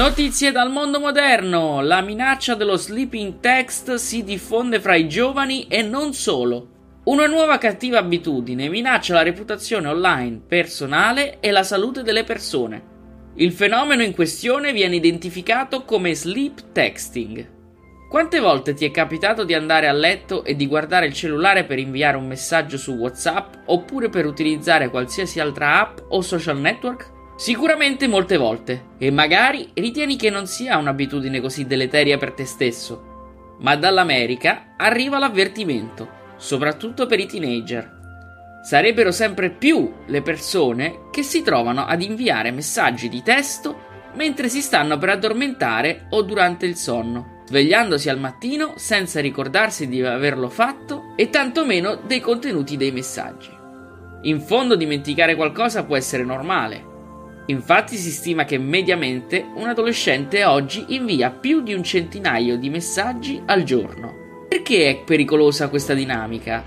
Notizie dal mondo moderno. La minaccia dello sleeping text si diffonde fra i giovani e non solo. Una nuova cattiva abitudine minaccia la reputazione online, personale e la salute delle persone. Il fenomeno in questione viene identificato come sleep texting. Quante volte ti è capitato di andare a letto e di guardare il cellulare per inviare un messaggio su WhatsApp oppure per utilizzare qualsiasi altra app o social network? Sicuramente molte volte, e magari ritieni che non sia un'abitudine così deleteria per te stesso. Ma dall'America arriva l'avvertimento, soprattutto per i teenager. Sarebbero sempre più le persone che si trovano ad inviare messaggi di testo mentre si stanno per addormentare o durante il sonno, svegliandosi al mattino senza ricordarsi di averlo fatto e tantomeno dei contenuti dei messaggi. In fondo dimenticare qualcosa può essere normale, Infatti si stima che mediamente un adolescente oggi invia più di un centinaio di messaggi al giorno. Perché è pericolosa questa dinamica?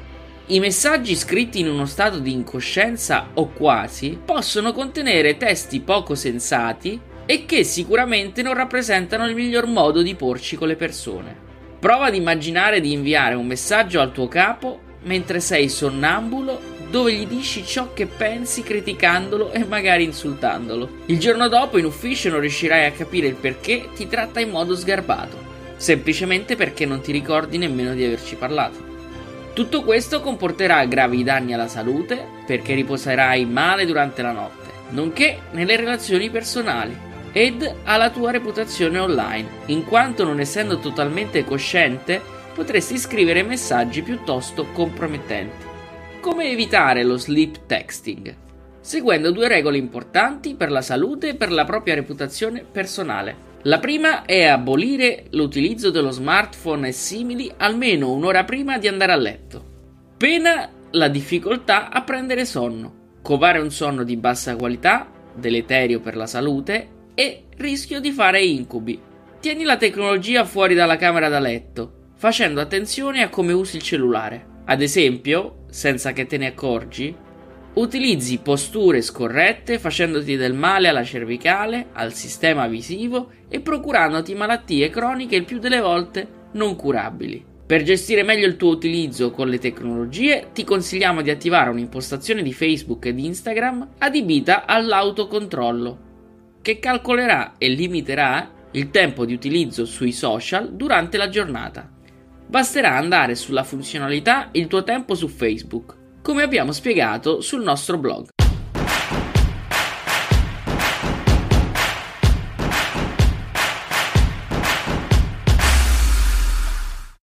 I messaggi scritti in uno stato di incoscienza o quasi possono contenere testi poco sensati e che sicuramente non rappresentano il miglior modo di porci con le persone. Prova ad immaginare di inviare un messaggio al tuo capo mentre sei sonnambulo dove gli dici ciò che pensi criticandolo e magari insultandolo. Il giorno dopo in ufficio non riuscirai a capire il perché ti tratta in modo sgarbato, semplicemente perché non ti ricordi nemmeno di averci parlato. Tutto questo comporterà gravi danni alla salute perché riposerai male durante la notte, nonché nelle relazioni personali ed alla tua reputazione online, in quanto non essendo totalmente cosciente potresti scrivere messaggi piuttosto compromettenti. Come evitare lo sleep texting? Seguendo due regole importanti per la salute e per la propria reputazione personale. La prima è abolire l'utilizzo dello smartphone e simili almeno un'ora prima di andare a letto. Pena la difficoltà a prendere sonno, covare un sonno di bassa qualità, deleterio per la salute e rischio di fare incubi. Tieni la tecnologia fuori dalla camera da letto, facendo attenzione a come usi il cellulare. Ad esempio, senza che te ne accorgi, utilizzi posture scorrette facendoti del male alla cervicale, al sistema visivo e procurandoti malattie croniche il più delle volte non curabili. Per gestire meglio il tuo utilizzo con le tecnologie, ti consigliamo di attivare un'impostazione di Facebook ed Instagram adibita all'autocontrollo, che calcolerà e limiterà il tempo di utilizzo sui social durante la giornata. Basterà andare sulla funzionalità Il tuo tempo su Facebook, come abbiamo spiegato sul nostro blog.